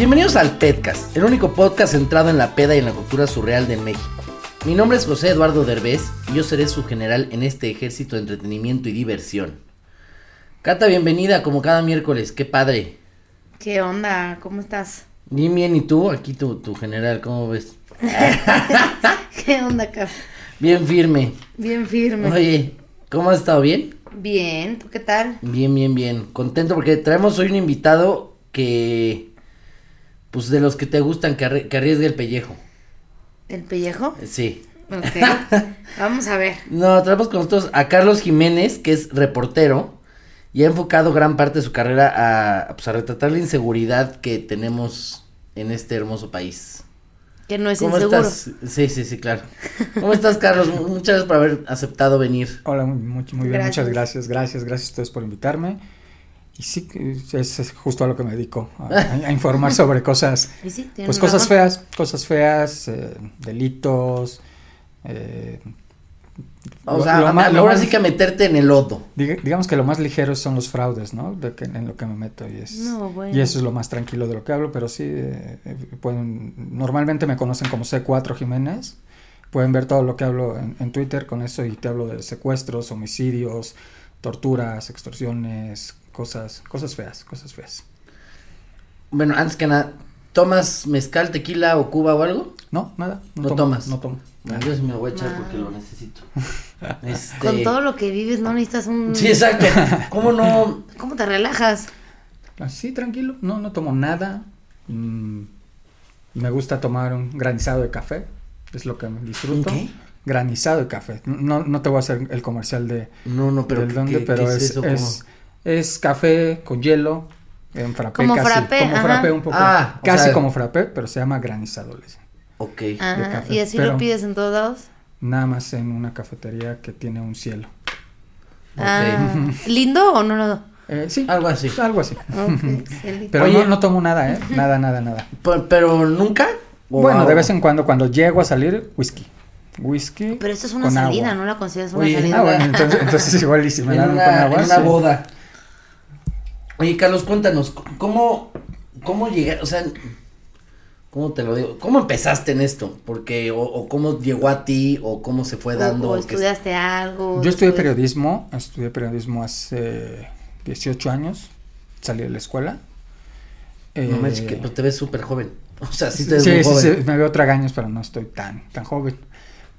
Bienvenidos al Pedcast, el único podcast centrado en la peda y en la cultura surreal de México. Mi nombre es José Eduardo Derbez y yo seré su general en este ejército de entretenimiento y diversión. Cata, bienvenida como cada miércoles, qué padre. ¿Qué onda? ¿Cómo estás? Bien, bien, ¿y tú? Aquí tu, tu general, ¿cómo ves? ¿Qué onda acá? Bien firme. Bien firme. Oye, ¿cómo has estado? ¿Bien? Bien, ¿tú qué tal? Bien, bien, bien. Contento porque traemos hoy un invitado que... Pues de los que te gustan, que, arri- que arriesgue el pellejo. ¿El pellejo? Sí. Ok. Vamos a ver. No, traemos con nosotros a Carlos Jiménez, que es reportero y ha enfocado gran parte de su carrera a, pues, a retratar la inseguridad que tenemos en este hermoso país. Que no es ¿Cómo inseguro. estás? Sí, sí, sí, claro. ¿Cómo estás, Carlos? Mu- Muchas gracias por haber aceptado venir. Hola, muy, muy- muy bien, Gracias. muchas gracias, gracias, gracias a ustedes por invitarme. Y sí, es, es justo a lo que me dedico, a, a informar sobre cosas, sí, pues cosas razón. feas, cosas feas, eh, delitos. eh, O lo- sea, lo a- más- lo ahora más- sí que meterte en el lodo. diga- digamos que lo más ligero son los fraudes, ¿no? De que, en lo que me meto y es No, bueno. y eso es lo más tranquilo de lo que hablo, pero sí eh, eh, pueden normalmente me conocen como C4 Jiménez. Pueden ver todo lo que hablo en, en Twitter con eso y te hablo de secuestros, homicidios, torturas, extorsiones, cosas, cosas feas, cosas feas. Bueno, antes que nada, ¿tomas mezcal, tequila o cuba o algo? No, nada. No tomo, tomas. No tomo. Ah, Yo sí me lo voy a echar Ah. porque lo necesito. Este... Con todo lo que vives, no necesitas un... Sí, exacto. ¿Cómo no? ¿Cómo te relajas? Así, tranquilo. No, no tomo nada. Mm, me gusta tomar un granizado de café. Es lo que me disfruto. ¿Un qué? Granizado de café. No, no te voy a hacer el comercial de, No, no, pero del ¿qué, dónde, qué- pero qué es, eso? es, es café con hielo, en frappé Como casi, frappé, como ajá. frappé un poco, Ah, o casi sea- como frappé, pero se llama granizado, le dicen. ¿Cómo? Ok. Ajá. café, ¿Y así pero- lo pides en todos lados? Nada más en una cafetería que tiene un cielo. Ah, ¿Lindo o no lo...? Eh, sí, Algo así. algo así. Pero Oye- no, no tomo nada, ¿eh? Nada, nada, nada. Pero, pero nunca. ¿O Bueno, de vez en cuando, cuando llego a salir, whisky. Whisky. Pero esto es una salida, agua. ¿no la consideras una Oye, salida? Ah, bueno, entonces, entonces igual y si me en dan una, con agua. en una sí. boda. Oye, Carlos, cuéntanos, ¿cómo, cómo llegaste, o sea, cómo te lo digo, cómo empezaste en esto? Porque, o, o cómo llegó a ti, o cómo se fue dando. o, o que- estudiaste algo. Yo estudié periodismo, estudié periodismo hace 18 años, salí de la escuela. No Eh, manches, que- pero te ves súper joven. O sea, sí sí, te ves sí, muy sí, joven. sí, me veo tragaños, pero no estoy tan, tan joven.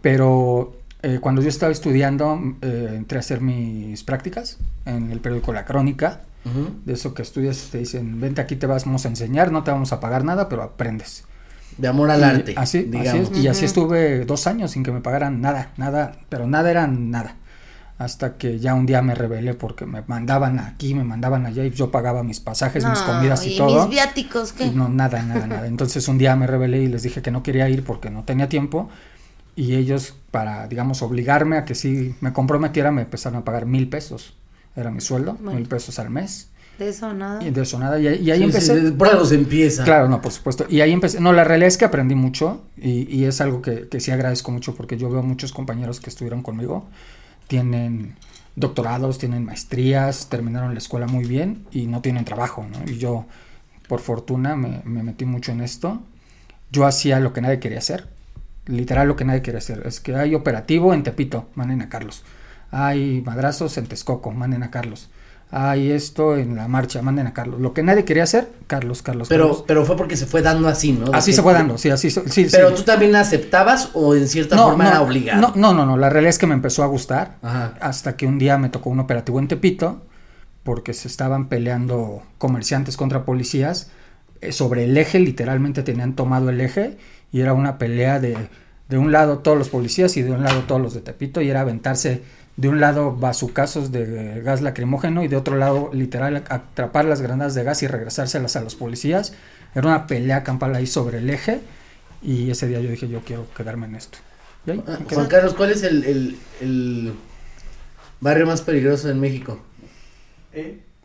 Pero eh, cuando yo estaba estudiando, eh, entré a hacer mis prácticas en el periódico La Crónica. De eso que estudias, te dicen, vente aquí, te vamos a enseñar, no te vamos a pagar nada, pero aprendes. De amor al Y arte, Así, así digamos. es, y así estuve dos años sin que me pagaran nada, nada, pero nada era nada. Hasta que ya un día me rebelé porque me mandaban aquí, me mandaban allá y yo pagaba mis pasajes, mis comidas y, y todo. mis viáticos, ¿qué? Y no, nada, nada, nada. Entonces un día me rebelé y les dije que no quería ir porque no tenía tiempo. Y ellos, para, digamos, obligarme a que sí me comprometiera, me empezaron a pagar mil pesos. Era mi sueldo, Bueno. mil pesos al mes. De eso nada. Y de eso nada. Y, ahí- y ahí Sí, empecé. sí, por algo se empieza. Claro, no, por supuesto. Y ahí empecé. No, la realidad es que aprendí mucho y, y es algo que, que sí agradezco mucho porque yo veo muchos compañeros que estuvieron conmigo. Tienen doctorados, tienen maestrías, terminaron la escuela muy bien y no tienen trabajo, ¿no? Y yo, por fortuna, me, me metí mucho en esto. Yo hacía lo que nadie quería hacer. Literal lo que nadie quería hacer. Es que hay operativo en Tepito, manden a Carlos. Hay madrazos en Texcoco, manden a Carlos. Hay esto en la marcha, manden a Carlos. Lo que nadie quería hacer, Carlos, Carlos. Pero, Carlos. pero fue porque se fue dando así, ¿no? De así que- se fue dando, sí, así. Sí, Pero sí. tú también aceptabas o en cierta no, forma no, era obligado. No, no, no, no, la realidad es que me empezó a gustar Ajá. hasta que un día me tocó un operativo en Tepito porque se estaban peleando comerciantes contra policías eh, sobre el eje, literalmente tenían tomado el eje y era una pelea de, de un lado todos los policías y de un lado todos los de Tepito y era aventarse de un lado bazucazos de gas lacrimógeno y de otro lado literal atrapar las granadas de gas y regresárselas a los policías. Era una pelea campal ahí sobre el eje y ese día yo dije yo quiero quedarme en esto. Y ahí Ah. Juan Carlos, ¿cuál es el, el, el barrio más peligroso en México?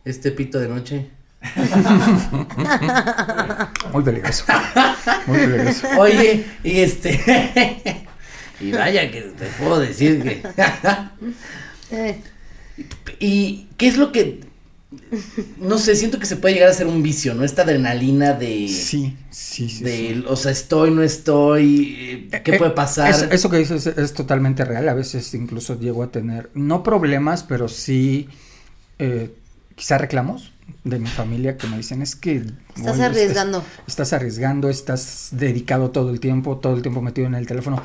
Este pito de noche. Muy peligroso. Muy peligroso. Oye, y este. y vaya que te puedo decir que. Eh, ¿Y qué es lo que.? No sé, siento que se puede llegar a ser un vicio, ¿no? Esta adrenalina de. Sí, sí, sí. de, sí. o sea, estoy, no estoy. eh, ¿Qué Eh, puede pasar? es- eso que dices es, es totalmente real. A veces incluso llego a tener, no problemas, pero sí eh, quizá reclamos de mi familia que me dicen es que... Estás arriesgando. estás arriesgando, estás dedicado todo el tiempo, todo el tiempo metido en el teléfono.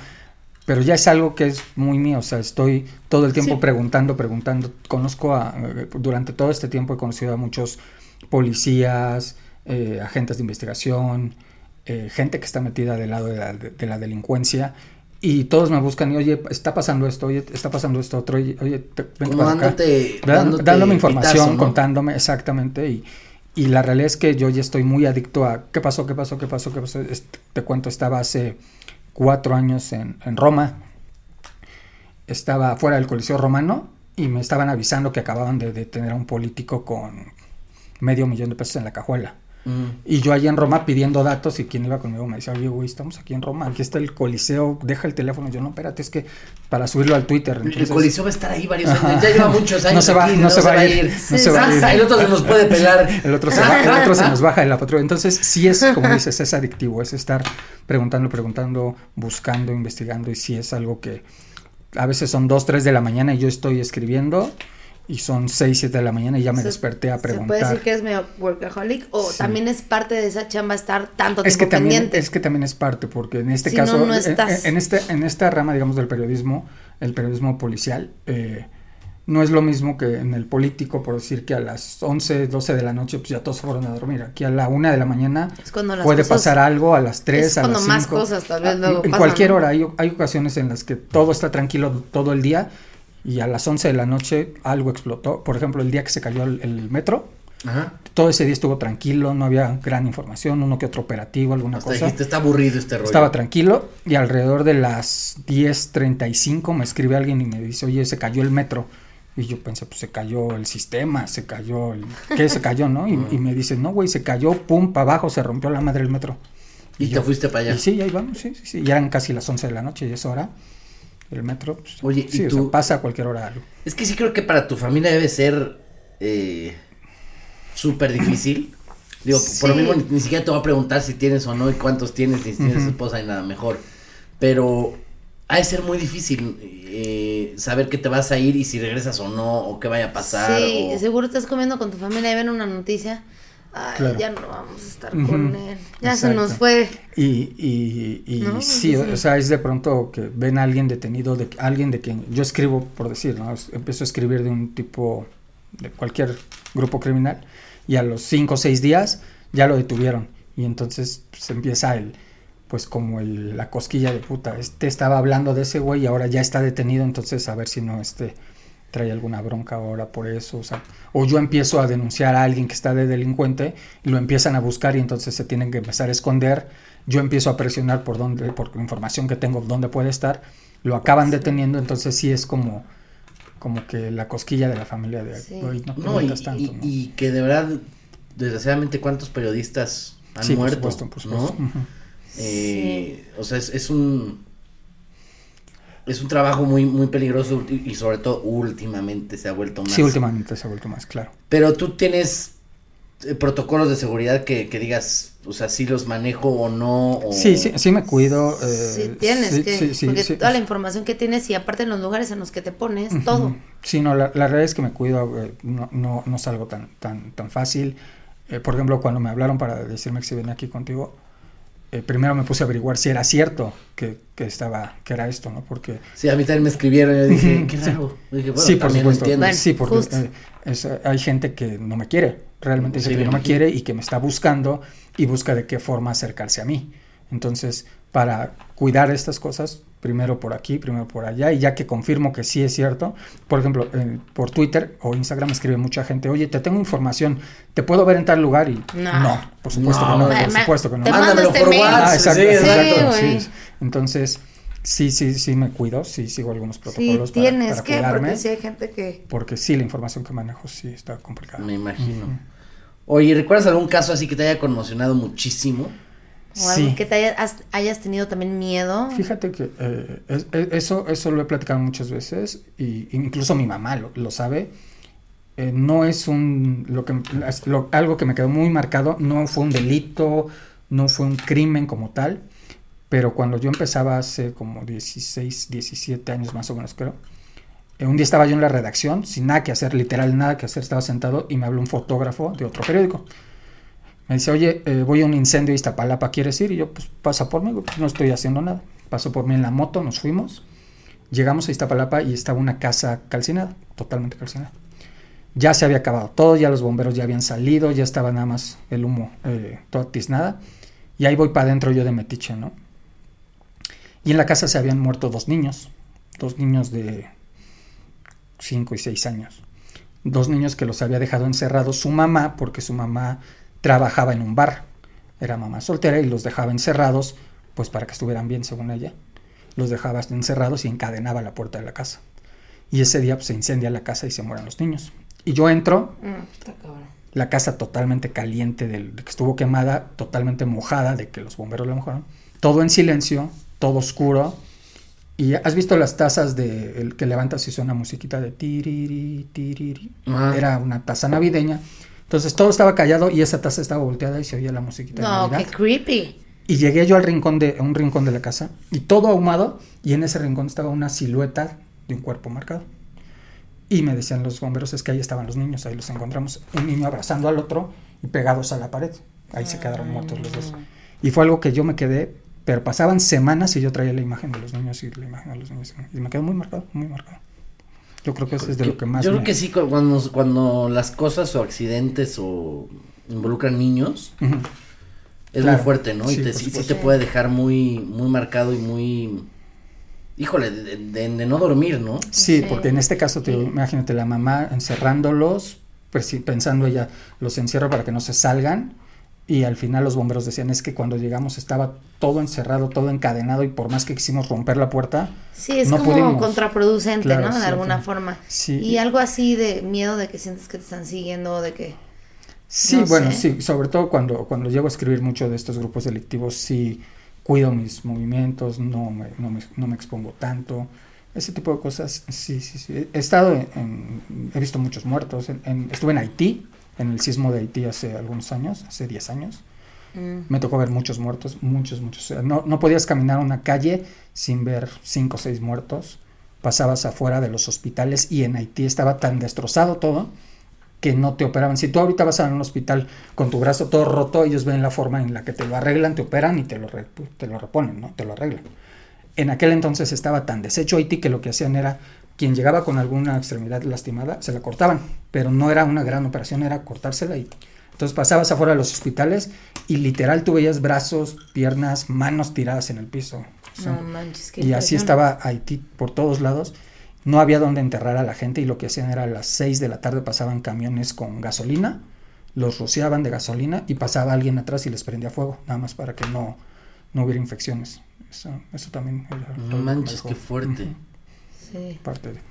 Pero ya es algo que es muy mío, o sea, estoy todo el tiempo Sí. preguntando, preguntando. Conozco a, eh, durante todo este tiempo he conocido a muchos policías, eh, agentes de investigación, eh, gente que está metida del lado de la, de la delincuencia y todos me buscan y oye, está pasando esto, oye, está pasando esto otro, oye, oye, te- vente para acá". dándote- Dan- dándote dándome información, pitazo, ¿no? contándome exactamente y, y la realidad es que yo ya estoy muy adicto a qué pasó, qué pasó, qué pasó, qué pasó. Es- te cuento, estaba hace cuatro años en, Roma, estaba fuera del Coliseo Romano y me estaban avisando que acababan de detener a un político con medio millón de pesos en la cajuela. Mm. Y yo allá en Roma pidiendo datos y quien iba conmigo me decía, oye, güey, estamos aquí en Roma, aquí está el Coliseo, deja el teléfono. Yo, no, espérate, es que para subirlo al Twitter. El Entonces, coliseo va a estar ahí varios años. Ya lleva muchos años. No se va, aquí, no se va a ir, no se va a ir. El otro se nos puede pelar. El otro, se va- el otro se nos baja de la patrulla. Entonces, sí es, como dices, es adictivo, es estar preguntando, preguntando, buscando, investigando, y sí es algo que a veces son 2, 3 de la mañana y yo estoy escribiendo, y son 6, 7 de la mañana y ya me se- desperté a ¿Se puede preguntar. decir que es medio workaholic? ¿O Sí. también es parte de esa chamba estar tanto Es que, tiempo también, pendiente? es que también es parte, porque en este Si caso, no, no en- estás. En, este, en esta rama, digamos, del periodismo, el periodismo policial, eh, no es lo mismo que en el político, por decir que a las 11, 12 de la noche, pues ya todos fueron a dormir. Aquí a la 1 de la mañana Es cuando las puede cosas- pasar algo, a las 3, es a las cuando 5. más cosas tal vez Ah, luego En pasan, cualquier hora, hay, hay ocasiones en las que todo está tranquilo todo el día y a las 11 de la noche algo explotó. Por ejemplo, el día que se cayó el, el metro, Ajá. todo ese día estuvo tranquilo, no había gran información, uno que otro operativo, alguna Hasta cosa. dijiste, está aburrido este rollo. Estaba tranquilo y alrededor de las 10.35 me escribe alguien y me dice, oye, se cayó el metro. Y yo pensé, pues se cayó el sistema, se cayó el... ¿Qué se cayó, no? Y, y me dice, no, güey, se cayó, pum, para abajo, se rompió la madre del metro. Y te yo- fuiste para allá. Y sí, ahí vamos, sí, sí, sí. Ya eran casi las 11 de la noche y es hora. El metro, pues, Oye, ¿y o tú- sea, pasa a cualquier hora algo. Es que sí creo que para tu familia debe ser eh, súper difícil. Digo, por lo mismo ni, ni siquiera te voy a preguntar si tienes o no y cuántos tienes, ni si tienes esposa y nada mejor. Pero ha de ser muy difícil eh, saber que te vas a ir y si regresas o no, o qué vaya a pasar. Sí, o- seguro estás comiendo con tu familia y ven una noticia. Ay, Claro. ya no vamos a estar con él. Ya se nos fue. Y, y, y ¿No? sí, Sí, o- sea, es de pronto que ven a alguien detenido, de alguien de quien yo escribo, por decir, ¿no? Empiezo a escribir de un tipo, de cualquier grupo criminal, y a los cinco o seis días ya lo detuvieron. Y entonces pues, empieza el, pues como el, la cosquilla de puta, este estaba hablando de ese güey y ahora ya está detenido, entonces a ver si no, este trae alguna bronca ahora por eso, o sea, o yo empiezo a denunciar a alguien que está de delincuente y lo empiezan a buscar y entonces se tienen que empezar a esconder, yo empiezo a presionar por donde, por información que tengo dónde puede estar, lo acaban deteniendo, entonces sí es como, como que la cosquilla de la familia de, Sí. "Güey, no te No, y, metas tanto", y- ¿no? y que de verdad, desgraciadamente, ¿cuántos periodistas han Sí, por muerto? supuesto, por supuesto. ¿no? Eh, O sea, es, es un es un trabajo muy muy peligroso y, sobre todo últimamente se ha vuelto más. Sí, últimamente se ha vuelto más claro. Pero tú tienes eh, protocolos de seguridad que, que digas, o sea, si los manejo o no? O... Sí, sí, sí me cuido. eh, Sí, tienes sí, que, sí, sí, porque sí. toda la información que tienes y aparte en los lugares en los que te pones, todo. Sí, no, la, la realidad es que me cuido, eh, no, no, no salgo tan, tan, tan fácil. Eh, por ejemplo, cuando me hablaron para decirme que si venía aquí contigo, eh, primero me puse a averiguar si era cierto que, que estaba, que era esto, ¿no? Porque Sí, a mí también me escribieron y yo dije, qué. Dije, bueno, sí, por supuesto. Bueno, sí, porque eh, es, hay gente que no me quiere, realmente Sí, me que no me quiere y que me está buscando y busca de qué forma acercarse a mí. Entonces, para cuidar estas cosas, primero por aquí, primero por allá, y ya que confirmo que sí es cierto, por ejemplo, eh, por Twitter o Instagram me escribe mucha gente, oye, te tengo información, ¿te puedo ver en tal lugar? Y No. por supuesto No, que no, ma- por supuesto que no. te Mándamelo mando este por mail. WhatsApp. Ah, exacto, sí, exacto, Sí, sí. Entonces, sí, sí, sí me cuido, sí sigo algunos Sí, protocolos para- tienes para que, cuidarme, porque sí hay gente que... porque sí, la información que manejo sí está complicada. Me imagino. Oye, ¿recuerdas algún caso así que te haya conmocionado muchísimo? O algo Sí. que te haya- has- hayas tenido también miedo. Fíjate que eh, es- es- eso, eso lo he platicado muchas veces y incluso mi mamá lo, lo sabe. Eh, no es un lo que lo- algo que me quedó muy marcado. No fue un delito, no fue un crimen como tal. Pero cuando yo empezaba hace como 16, 17 años más o menos creo. eh, un día estaba yo en la redacción sin nada que hacer, literal nada que hacer. Estaba sentado y me habló un fotógrafo de otro periódico. Me dice, oye, eh, voy a un incendio a Iztapalapa, ¿quieres ir? Y yo, pues pasa por mí, pues no estoy haciendo nada. Pasó por mí en la moto, nos fuimos. Llegamos a Iztapalapa y estaba una casa calcinada, totalmente calcinada. Ya se había acabado todo, ya los bomberos ya habían salido, ya estaba nada más el humo eh, toda tiznada. Y ahí voy para adentro yo de metiche, ¿no? Y en la casa se habían muerto dos niños, dos niños de 5 y 6 años. Dos niños que los había dejado encerrados su mamá, porque su mamá trabajaba en un bar. Era mamá soltera y los dejaba encerrados, pues para que estuvieran bien, según ella. Los dejaba encerrados y encadenaba la puerta de la casa. Y ese día pues, se incendia la casa y se mueren los niños. Y yo entro, Mm, la casa totalmente caliente, del- de que estuvo quemada, totalmente mojada, de que los bomberos la mojaron. Todo en silencio, todo oscuro. Y has visto las tazas de el que levantas y suena musiquita de tiriri, tiriri. Ajá. Era una taza navideña. Entonces todo estaba callado y esa taza estaba volteada y se oía la musiquita de No, Navidad. qué creepy. Y llegué yo al rincón de, a un rincón de la casa y todo ahumado y en ese rincón estaba una silueta de un cuerpo marcado. Y me decían los bomberos, es que ahí estaban los niños, ahí los encontramos, un niño abrazando al otro y pegados a la pared. Ahí se quedaron muertos los dos. Y fue algo que yo me quedé, pero pasaban semanas y yo traía la imagen de los niños y la imagen de los niños. Y me quedó muy marcado, muy marcado. Yo creo que eso es de lo que más Yo me- creo que sí, cu- cuando, cuando las cosas o accidentes o involucran niños, es Claro, muy fuerte, ¿no? sí, y te, sí, te puede dejar muy, muy marcado y muy... Híjole, de, de- de no dormir, ¿no? Sí, porque en este caso, te, Sí. imagínate la mamá encerrándolos, pues sí, pensando ella, los encierro para que no se salgan. Y al final los bomberos decían, es que cuando llegamos estaba todo encerrado, todo encadenado y por más que quisimos romper la puerta, Sí, es no como pudimos. contraproducente, Claro, ¿no? De sí, alguna sí. forma. Sí. Y algo así de miedo de que sientes que te están siguiendo, de que... Sí, No bueno, sé. sí, sobre todo cuando, cuando llego a escribir mucho de estos grupos delictivos, sí cuido mis movimientos, no me, no me, no me expongo tanto, ese tipo de cosas, sí, sí, sí. He estado en, en- he visto muchos muertos, en- en- estuve en Haití, en el sismo de Haití hace algunos años, hace 10 años, mm, me tocó ver muchos muertos, muchos, muchos. No, no podías caminar una calle sin ver cinco o seis muertos. Pasabas afuera de los hospitales y en Haití estaba tan destrozado todo que no te operaban. Si tú ahorita vas a un hospital con tu brazo todo roto, ellos ven la forma en la que te lo arreglan, te operan y te lo, te lo reponen, ¿no? Te lo arreglan. En aquel entonces estaba tan deshecho Haití que lo que hacían era, quien llegaba con alguna extremidad lastimada, se la cortaban, pero no era una gran operación, era cortársela y... Entonces pasabas afuera de los hospitales y literal tú veías brazos, piernas, manos tiradas en el piso. O sea, no manches, qué y así estaba Haití por todos lados. No había donde enterrar a la gente y lo que hacían era a las 6 de la tarde pasaban camiones con gasolina, los rociaban de gasolina y pasaba alguien atrás y les prendía fuego, nada más para que no, no hubiera infecciones. Eso, eso también era No manches, qué fuerte. Sí. parte de-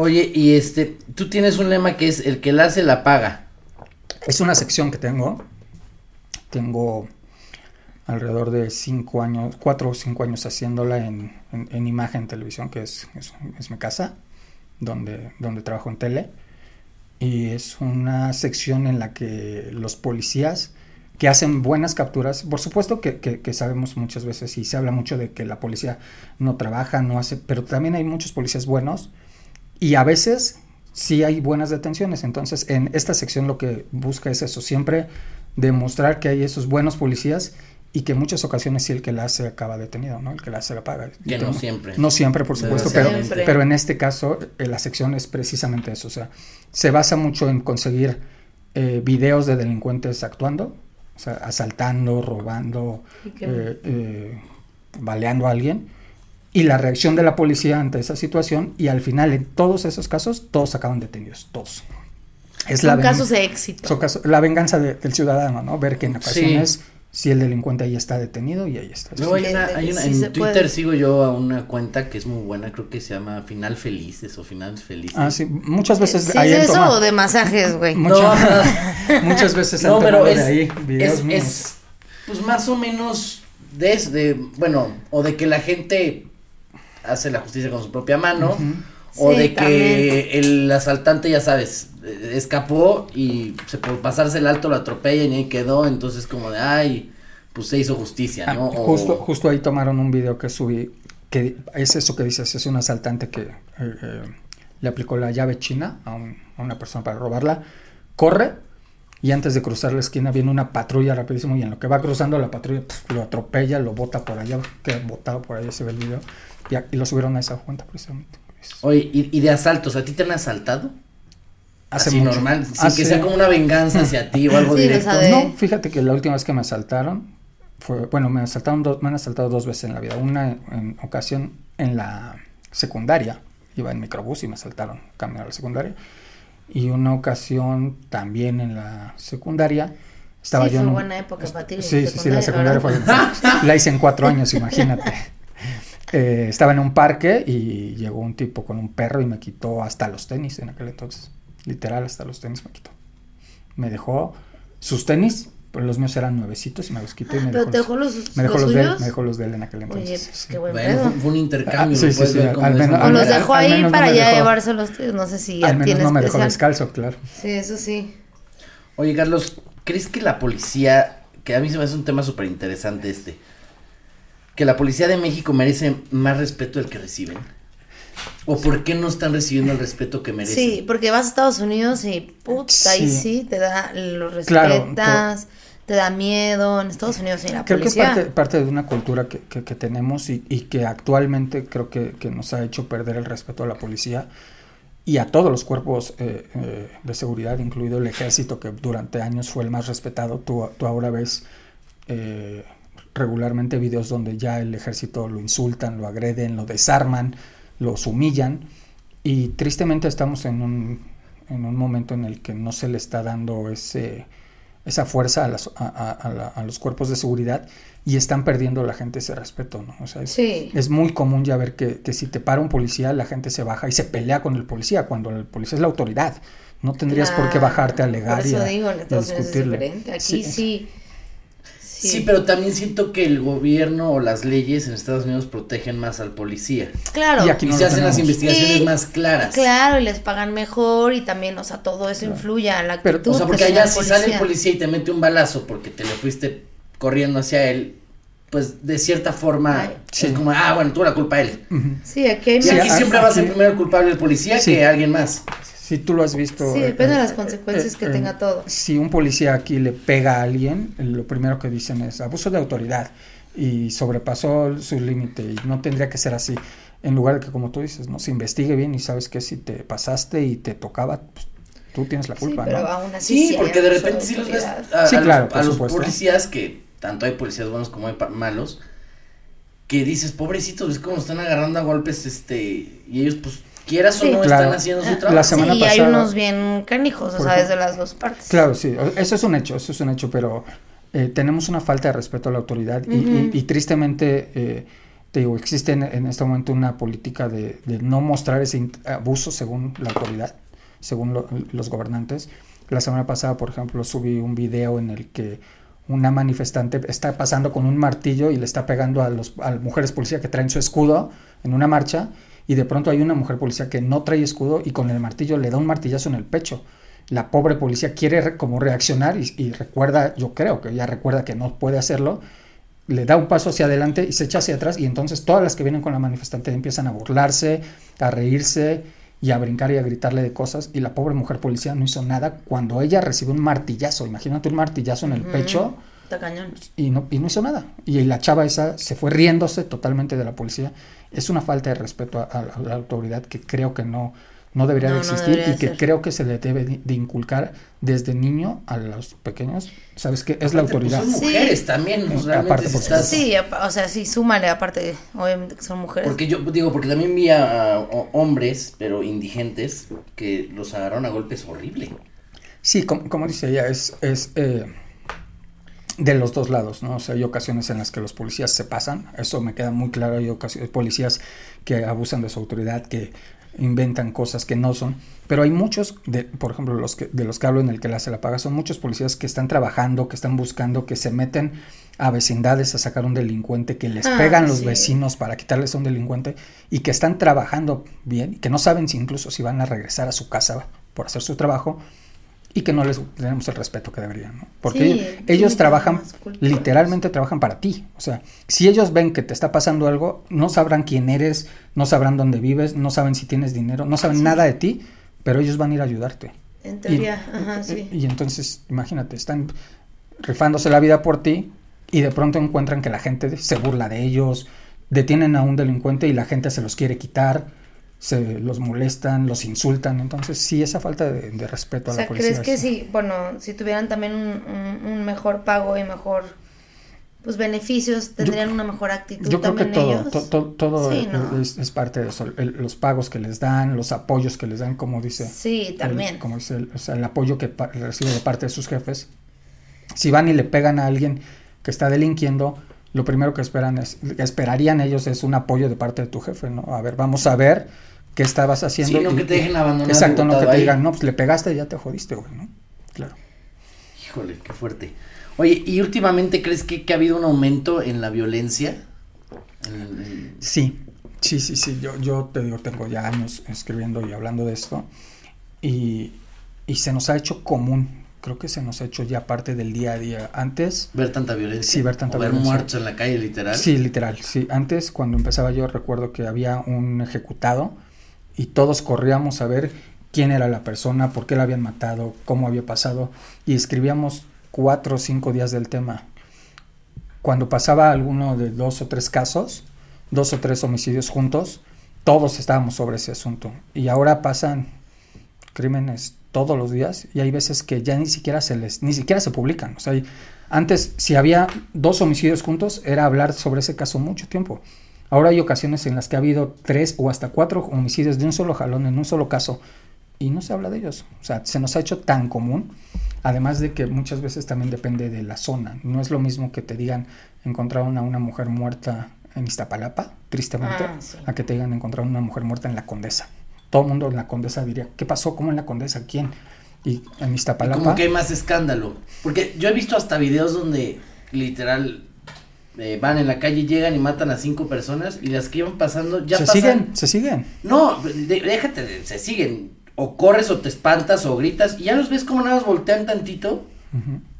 Oye, y este, tú tienes un lema que es el que la hace la paga. Es una sección que tengo. Tengo alrededor de cinco años, cuatro o cinco años haciéndola en, en, en imagen televisión, que es, es, es, mi casa, donde, donde trabajo en tele. Y es una sección en la que los policías que hacen buenas capturas, por supuesto que, que, que, sabemos muchas veces y se habla mucho de que la policía no trabaja, no hace, pero también hay muchos policías buenos y a veces sí hay buenas detenciones. Entonces, en esta sección lo que busca es eso, siempre demostrar que hay esos buenos policías y que en muchas ocasiones sí el que la hace acaba detenido, ¿no? El que la hace la paga. Que no siempre. No siempre, por supuesto, pero, pero en este caso eh, la sección es precisamente eso. O sea, se basa mucho en conseguir eh, videos de delincuentes actuando, o sea, asaltando, robando, eh, eh, baleando a alguien, y la reacción de la policía ante esa situación, y al final en todos esos casos, todos acaban detenidos, todos. Es son la casos de éxito. Son la venganza de, del ciudadano, ¿no? Ver que en ocasiones... Sí si el delincuente ahí está detenido y ahí está. Luego hay una, hay una, sí en Twitter puede. sigo yo a una cuenta que es muy buena, creo que se llama Final Felices o Finales Felices. Ah, sí, muchas veces. ¿Sí ahí es eso toma... o de masajes, güey? Mucha, no, muchas veces no, pero es, de ahí videos es, es, pues más o menos desde, bueno, o de que la gente hace la justicia con su propia mano. Uh -huh. O sí, de que también. el asaltante, ya sabes, escapó y se por pasarse el alto lo atropellan y ahí quedó, entonces como de, ay, pues se hizo justicia, ¿no? Ah, justo, o... justo ahí tomaron un video que subí, que es eso que dices, es un asaltante que eh, eh, le aplicó la llave china a, un, a, una persona para robarla, corre y antes de cruzar la esquina viene una patrulla rapidísimo y en lo que va cruzando la patrulla pff, lo atropella, lo bota por allá, queda botado por allá, se ve el video, y, y lo subieron a esa cuenta precisamente. Oye, ¿y, ¿y, de asaltos? ¿A ti te han asaltado? Hace Así mucho. normal, sin Hace... que sea como una venganza hacia ti o algo sí, directo. No, fíjate que la última vez que me asaltaron fue, bueno, me asaltaron dos, me han asaltado dos veces en la vida. Una en ocasión en la secundaria, iba en microbús y me asaltaron camino a la secundaria. Y una ocasión también en la secundaria. Estaba sí, yo fue en, buena época para ti. Sí, sí, sí, la secundaria fue. la hice en cuatro años, imagínate. Eh, estaba en un parque y llegó un tipo con un perro y me quitó hasta los tenis en aquel entonces. Literal, hasta los tenis me quitó. Me dejó sus tenis, pero los míos eran nuevecitos y me los quité y me ¿Pero dejó, te dejó los, me dejó los, los de él, me dejó los de él en aquel entonces. Oye, pues sí. qué buen bueno, pedo. fue, fue, un intercambio. Ah, sí, sí, sí, al menos, o los dejó al, ahí al para no ya dejó, llevárselos, no sé si Al menos no me dejó especial. descalzo, claro. Sí, eso sí. Oye, Carlos, ¿crees que la policía, que a mí se me hace un tema súper interesante este, que la policía de México merece más respeto del que reciben? ¿O por qué no están recibiendo el respeto que merecen? Sí, porque vas a Estados Unidos y puta, sí. ahí sí te da, lo respetas, claro, te da miedo. En Estados Unidos sí, la creo policía. que es parte, parte de una cultura que, que, que tenemos y, y, que actualmente creo que, que, nos ha hecho perder el respeto a la policía y a todos los cuerpos eh, eh, de seguridad, incluido el ejército, que durante años fue el más respetado. Tú, tú ahora ves eh, regularmente videos donde ya el ejército lo insultan, lo agreden, lo desarman, los humillan y tristemente estamos en un, en un momento en el que no se le está dando ese, esa fuerza a, las, a, a, la, a, los cuerpos de seguridad y están perdiendo la gente ese respeto, ¿no? O sea, es, sí. es muy común ya ver que, que, si te para un policía, la gente se baja y se pelea con el policía, cuando el policía es la autoridad. No tendrías claro, por qué bajarte a alegar y a, digo, en y a discutirle. Es diferente. Aquí sí, sí, Sí. pero también siento que el gobierno o las leyes en Estados Unidos protegen más al policía. Claro. Y aquí se hacen las investigaciones más claras. Claro, y les pagan mejor y también, o sea, todo eso influye a la actitud. Pero, o sea, porque allá si sale el policía y te mete un balazo porque te le fuiste corriendo hacia él, pues de cierta forma es como, ah, bueno, tuvo la culpa él. Sí, aquí hay Y aquí siempre va a ser primero culpable el policía que alguien más. Si tú lo has visto. Sí, depende de las eh, consecuencias que eh, tenga todo. Si un policía aquí le pega a alguien, lo primero que dicen es abuso de autoridad y sobrepasó su límite y no tendría que ser así. En lugar de que, como tú dices, no se investigue bien y sabes que si te pasaste y te tocaba, pues, tú tienes la culpa, sí, pero Aún así sí, porque de repente sí los ves a, sí, claro, a los policías que tanto hay policías buenos como hay malos que dices, pobrecitos, ves cómo están agarrando a golpes, este, y ellos pues quieras o no están haciendo su trabajo. La semana sí, hay unos bien canijos, o sea, desde las dos partes. Claro, sí, eso es un hecho, eso es un hecho, pero eh, tenemos una falta de respeto a la autoridad y, tristemente, eh, te digo, existe en, este momento una política de, no mostrar ese abuso según la autoridad, según los gobernantes. La semana pasada, por ejemplo, subí un video en el que una manifestante está pasando con un martillo y le está pegando a, los, a las mujeres policías que traen su escudo en una marcha y de pronto hay una mujer policía que no trae escudo y con el martillo le da un martillazo en el pecho. La pobre policía quiere como reaccionar y, recuerda, yo creo que ella recuerda que no puede hacerlo, le da un paso hacia adelante y se echa hacia atrás y entonces todas las que vienen con la manifestante empiezan a burlarse, a reírse y a brincar y a gritarle de cosas y la pobre mujer policía no hizo nada cuando ella recibió un martillazo, imagínate un martillazo en el pecho. Y no, y no hizo nada. Y la chava esa se fue riéndose totalmente de la policía es una falta de respeto a, la autoridad que creo que no, no debería de existir y que creo que se le debe de inculcar desde niño a los pequeños. ¿Sabes qué? Es la pues, autoridad. son mujeres también, aparte, Sí, o sea, sí, súmale, aparte, obviamente que son mujeres. Porque yo digo, porque también vi a, hombres, pero indigentes, que los agarraron a golpes horrible. Sí, como, como dice ella, es... es eh, de los dos lados, ¿no? O sea, hay ocasiones en las que los policías se pasan, eso me queda muy claro, hay ocasiones, policías que abusan de su autoridad, que inventan cosas que no son, pero hay muchos, de, por ejemplo, los que, de los que hablo en el que la se la paga, son muchos policías que están trabajando, que están buscando, que se meten a vecindades a sacar un delincuente, que les ah, pegan los vecinos para quitarles a un delincuente y que están trabajando bien, que no saben si incluso si van a regresar a su casa por hacer su trabajo y que no les tenemos el respeto que deberían, ¿no? Porque ellos, trabajan, literalmente trabajan para ti. O sea, si ellos ven que te está pasando algo, no sabrán quién eres, no sabrán dónde vives, no saben si tienes dinero, no saben nada de ti, pero ellos van a ir a ayudarte. En teoría, y, ajá, sí. Y entonces, imagínate, están rifándose la vida por ti y de pronto encuentran que la gente se burla de ellos, detienen a un delincuente y la gente se los quiere quitar se los molestan, los insultan, entonces sí esa falta de, respeto a la policía. ¿Crees que si, bueno, si tuvieran también un, mejor pago y mejor pues beneficios, tendrían una mejor actitud yo creo que todo, todo es, parte de eso, los pagos que les dan, los apoyos que les dan, como dice. Sí, también. El, como dice, el, o sea, el apoyo que recibe de parte de sus jefes. Si van y le pegan a alguien que está delinquiendo, lo primero que esperan es, que esperarían ellos es un apoyo de parte de tu jefe, ¿no? A ver, vamos a ver qué estabas haciendo. Sí, no que te dejen abandonar. Exacto, no que te digan, no, pues le pegaste y ya te jodiste, güey, ¿no? Claro. Híjole, qué fuerte. Oye, ¿y últimamente crees que, ha habido un aumento en la violencia? Sí, sí, sí, sí. Yo, yo te digo, tengo ya años escribiendo y hablando de esto. Y, y se nos ha hecho común creo que se nos ha hecho ya parte del día a día. Antes... Ver tanta violencia. Sí, ver tanta ver muertos en la calle, literal. Sí, literal, sí. Antes, cuando empezaba yo, recuerdo que había un ejecutado y todos corríamos a ver quién era la persona, por qué la habían matado, cómo había pasado y escribíamos cuatro o cinco días del tema. Cuando pasaba alguno de dos o tres casos, dos o tres homicidios juntos, todos estábamos sobre ese asunto. Y ahora pasan crímenes todos los días y hay veces que ya ni siquiera se les ni siquiera se publican, o sea, antes si había dos homicidios juntos era hablar sobre ese caso mucho tiempo. Ahora hay ocasiones en las que ha habido tres o hasta cuatro homicidios de un solo jalón en un solo caso y no se habla de ellos. O sea, se nos ha hecho tan común, además de que muchas veces también depende de la zona. No es lo mismo que te digan encontraron a una mujer muerta en Iztapalapa, tristemente, ah, a que te digan encontraron una mujer muerta en la Condesa todo el mundo en la Condesa diría, ¿qué pasó? ¿Cómo en la Condesa? ¿Quién? Y en Iztapalapa... como que hay más escándalo. Porque yo he visto hasta videos donde literal eh, van en la calle, llegan y matan a cinco personas y las que iban pasando ya se pasan. siguen, se siguen. No, déjate, se siguen. O corres o te espantas o gritas y ya los ves como nada más voltean tantito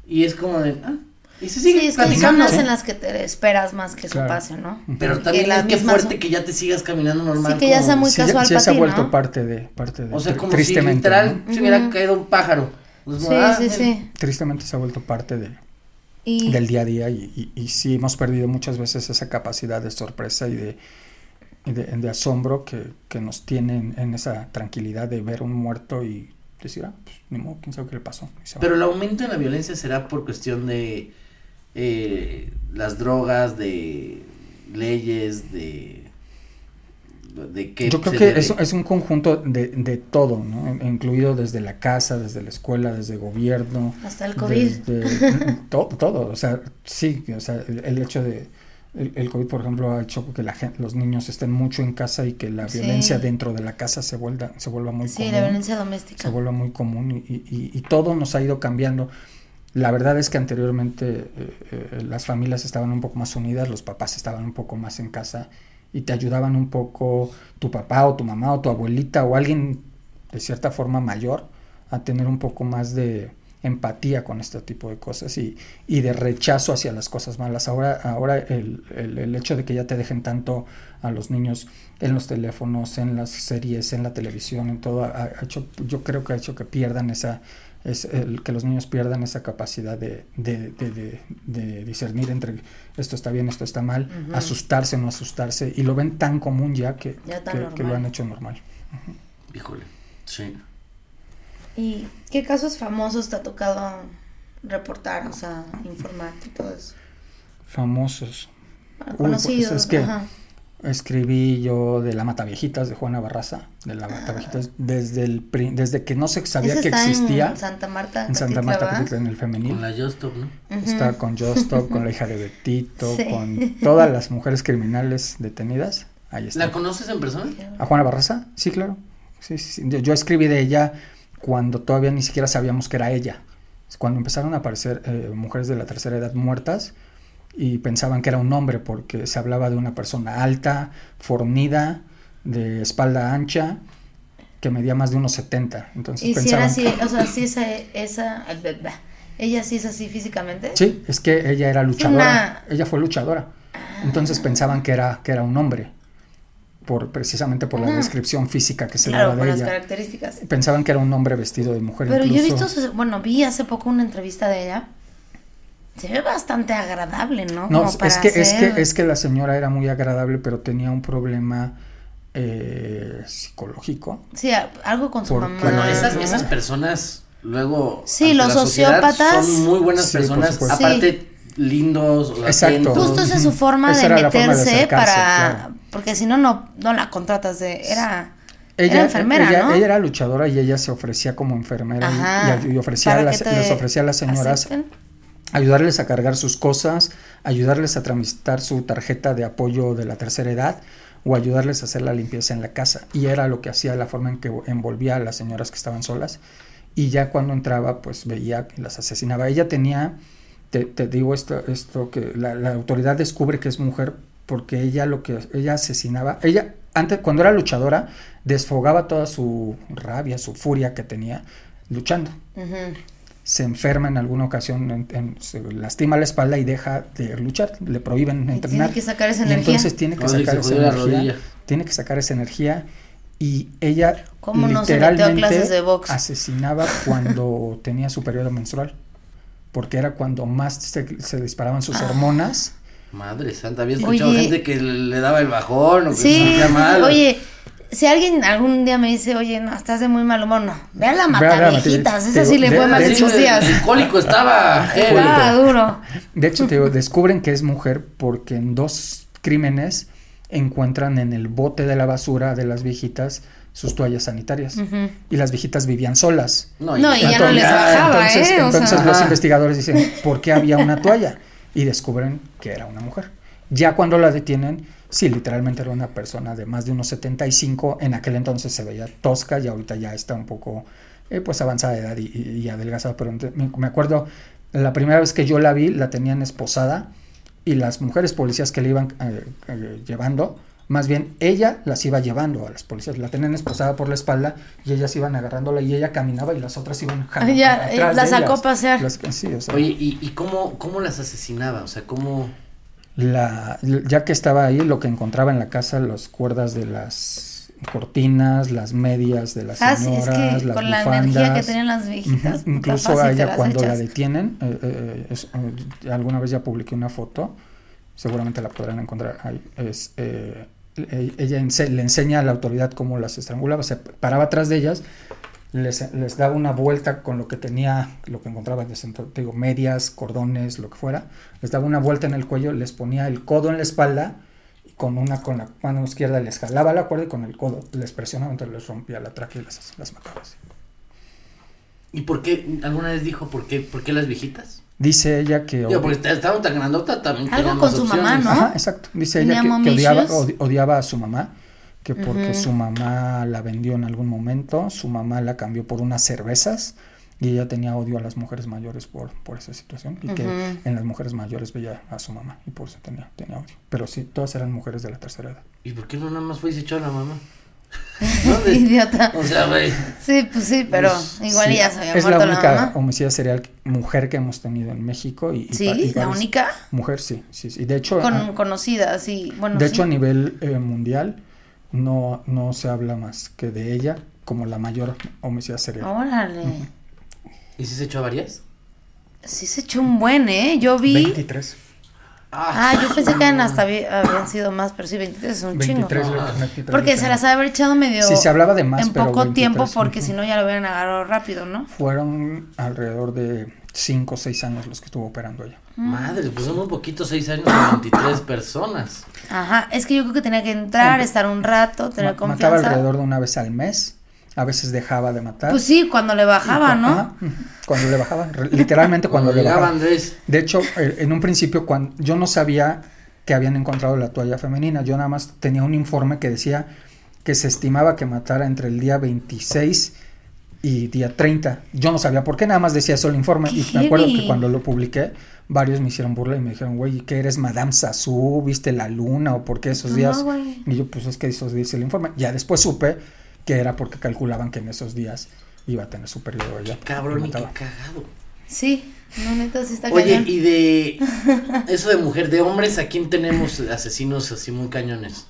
y es como de, ah, y se sigue sí, es que son las en las que te esperas más que su pase, ¿no? Pero también es que fuerte que ya te sigas caminando normal. Sí, que ya sea muy casual sí, para se ti, ha vuelto ¿no? parte de, parte de, O sea, como si literal se hubiera caído un pájaro. Pues, sí, ah, sí, sí. Tristemente se ha vuelto parte de, del día a día y, y, sí hemos perdido muchas veces esa capacidad de sorpresa y de, de, asombro que, que, nos tienen en esa tranquilidad de ver un muerto y decir, ah, pues ni modo, quién sabe qué le pasó. Pero el aumento en la violencia será por cuestión de eh, las drogas, de leyes, de... de que Yo creo que es, es, un conjunto de, de todo, ¿no? Incluido desde la casa, desde la escuela, desde el gobierno. Hasta el COVID. todo, todo, o sea, sí, o sea, el, hecho de... El, COVID, por ejemplo, ha hecho que la gente, los niños estén mucho en casa y que la violencia dentro de la casa se vuelva, se vuelva muy común. Sí, la violencia doméstica. Se vuelva muy común y, y, y todo nos ha ido cambiando. La verdad es que anteriormente eh, eh, las familias estaban un poco más unidas, los papás estaban un poco más en casa y te ayudaban un poco tu papá o tu mamá o tu abuelita o alguien de cierta forma mayor a tener un poco más de empatía con este tipo de cosas y, y de rechazo hacia las cosas malas. Ahora, ahora el, el, hecho de que ya te dejen tanto a los niños en los teléfonos, en las series, en la televisión, en todo, ha hecho, yo creo que ha hecho que pierdan esa es el que los niños pierdan esa capacidad de, de, de, de discernir entre esto está bien, esto está mal, asustarse o no asustarse, y lo ven tan común ya que, que, lo han hecho normal. Híjole, sí. ¿Y qué casos famosos te ha tocado reportar, o sea, informar y todo eso? Famosos. Pues conocidos. es que, escribí yo de la Mataviejitas de Juana Barraza, de la Mataviejitas, ah. desde el desde que no se sabía que existía. En Santa Marta. En Santa Marta, en el femenil. Con la Justop, ¿no? Está con Justop, con la hija de Betito, con todas las mujeres criminales detenidas. Ahí está. ¿La conoces en persona? ¿A Juana Barraza? Sí, claro. Sí, sí, Yo, escribí de ella cuando todavía ni siquiera sabíamos que era ella. Cuando empezaron a aparecer eh, mujeres de la tercera edad muertas, y pensaban que era un hombre porque se hablaba de una persona alta, fornida, de espalda ancha, que medía más de unos 70. Entonces ¿Y si era así, o sea, si esa, esa, ella sí es así físicamente? Sí, es que ella era luchadora, ella fue luchadora. Entonces pensaban que era, que era un hombre. Por, precisamente por la descripción física que se daba de ella. las características. Pensaban que era un hombre vestido de mujer. Pero yo he visto, bueno, vi hace poco una entrevista de ella se ve bastante agradable, ¿no? No, es, que, es, que, es que la señora era muy agradable, pero tenía un problema eh, psicológico. Sí, algo con su mamá. Bueno, esas, esas personas luego. Sí, los sociópatas. Son muy buenas personas, aparte lindos. Exacto. Justo esa es su forma de meterse para. Porque si no, no la contratas de. Era. Ella, enfermera, ella, ¿no? ella, era luchadora y ella se ofrecía como enfermera y, ofrecía las, les ofrecía a las señoras ayudarles a cargar sus cosas, ayudarles a tramitar su tarjeta de apoyo de la tercera edad o ayudarles a hacer la limpieza en la casa. Y era lo que hacía, la forma en que envolvía a las señoras que estaban solas. Y ya cuando entraba, pues veía que las asesinaba. Ella tenía, te, digo esto, esto que la, la, autoridad descubre que es mujer porque ella lo que ella asesinaba, ella antes cuando era luchadora desfogaba toda su rabia, su furia que tenía luchando se enferma en alguna ocasión, se lastima la espalda y deja de luchar, le prohíben entrenar. Tiene que sacar esa energía. entonces tiene que sacar esa energía. Tiene que sacar esa energía y ella literalmente asesinaba cuando tenía su periodo menstrual, porque era cuando más se, disparaban sus ah. hormonas. Madre santa, había escuchado gente que le daba el bajón o que se sentía mal. Oye, si alguien algún día me dice, oye, no, estás de muy mal humor, no. Ve a la mataviejitas, esa sí le fue mal esos días. El alcohólico estaba. Estaba duro. De hecho, te digo, descubren que es mujer porque en dos crímenes encuentran en el bote de la basura de las viejitas sus toallas sanitarias. Y las viejitas vivían solas. No, y, ya no les bajaba, entonces, ¿eh? entonces los investigadores dicen, ¿por qué había una toalla? Y descubren que era una mujer. Ya cuando la detienen Sí, literalmente era una persona de más de unos 75. En aquel entonces se veía tosca y ahorita ya está un poco eh, pues avanzada de edad y, adelgazada. Pero me, acuerdo La primera vez que yo la vi, la tenían esposada y las mujeres policías que le iban eh, eh, llevando, más bien ella las iba llevando a las policías, la tenían esposada por la espalda y ellas iban agarrándola y ella caminaba y las otras iban jalando. Ya, eh, la sacó a pasear. Oye, ¿y, y cómo, cómo, las asesinaba? O sea, ¿cómo...? La, ya que estaba ahí, lo que encontraba en la casa, las cuerdas de las cortinas, las medias de las ah, señoras, sí, es que con la energía que tenían las viejitas. Incluso a ella cuando la detienen, eh, eh, alguna vez ya publiqué una foto, seguramente la podrán encontrar ahí, es eh, ella le enseña a la autoridad cómo las estrangulaba, se paraba atrás de ellas, les, les, daba una vuelta con lo que tenía, lo que encontraba, digo, medias, cordones, lo que fuera, les daba una vuelta en el cuello, les ponía el codo en la espalda y con una con la mano izquierda les jalaba la cuerda y con el codo les presionaba, entonces les rompía la tráquea y las, las mataba así. ¿Y por qué, alguna vez dijo, por qué, por qué las viejitas? Dice ella que... Yo, porque estaba tan grandota también. Algo con su mamá, ¿no? Ajá, exacto. Dice ella que, odiaba, odiaba, a su mamá, que porque su mamá la vendió en algún momento, su mamá la cambió por unas cervezas y ella tenía odio a las mujeres mayores por, por esa situación y que en las mujeres mayores veía a su mamá y por eso tenía, tenía odio. Pero sí, todas eran mujeres de la tercera edad. ¿Y por qué no nada más fue y se echó a la mamá? Idiota. O sea, güey. Sí, pues sí, pero pues, igual ya se había es muerto la única la homicida serial mujer que hemos tenido en México. Y, sí, la única. Mujer, sí, sí, sí. De hecho. Con, conocida, sí. Bueno, de hecho, a nivel eh, mundial, no, no se habla más que de ella como la mayor homicida serial. Órale. ¿Y si se echó varias? Sí se echó un buen, ¿eh? Yo vi... 23. Ah, yo pensé que hasta habían sido más, pero sí, 23 es un 23, chingo. porque se las había echado medio. Sí, se hablaba de más. En poco tiempo, porque si no ya lo hubieran agarrado rápido, ¿no? Fueron alrededor de 5 o 6 años los que estuvo operando ella. Madre, pues son muy poquitos 6 años con 23 personas. Ajá, es que yo creo que tenía que entrar, estar un rato, tener confianza. Mataba alrededor de una vez al mes a veces dejaba de matar. Pues sí, cuando le bajaba, ¿no? cuando le bajaba, literalmente cuando, le bajaba. De hecho, eh, en un principio, cuando yo no sabía que habían encontrado la toalla femenina, yo nada más tenía un informe que decía que se estimaba que matara entre el día 26 y día 30. Yo no sabía por qué, nada más decía eso el informe. y me acuerdo que cuando lo publiqué, varios me hicieron burla y me dijeron, güey, ¿qué eres Madame Sassou? ¿Viste la luna? ¿O por qué esos días? y yo, pues es que eso dice el informe. Ya después supe que era porque calculaban que en esos días iba a tener su periodo ella. Cabrón, y qué cagado. Sí, no, neta, sí está Oye, y de eso de mujer, de hombres, ¿a quién tenemos asesinos así muy cañones?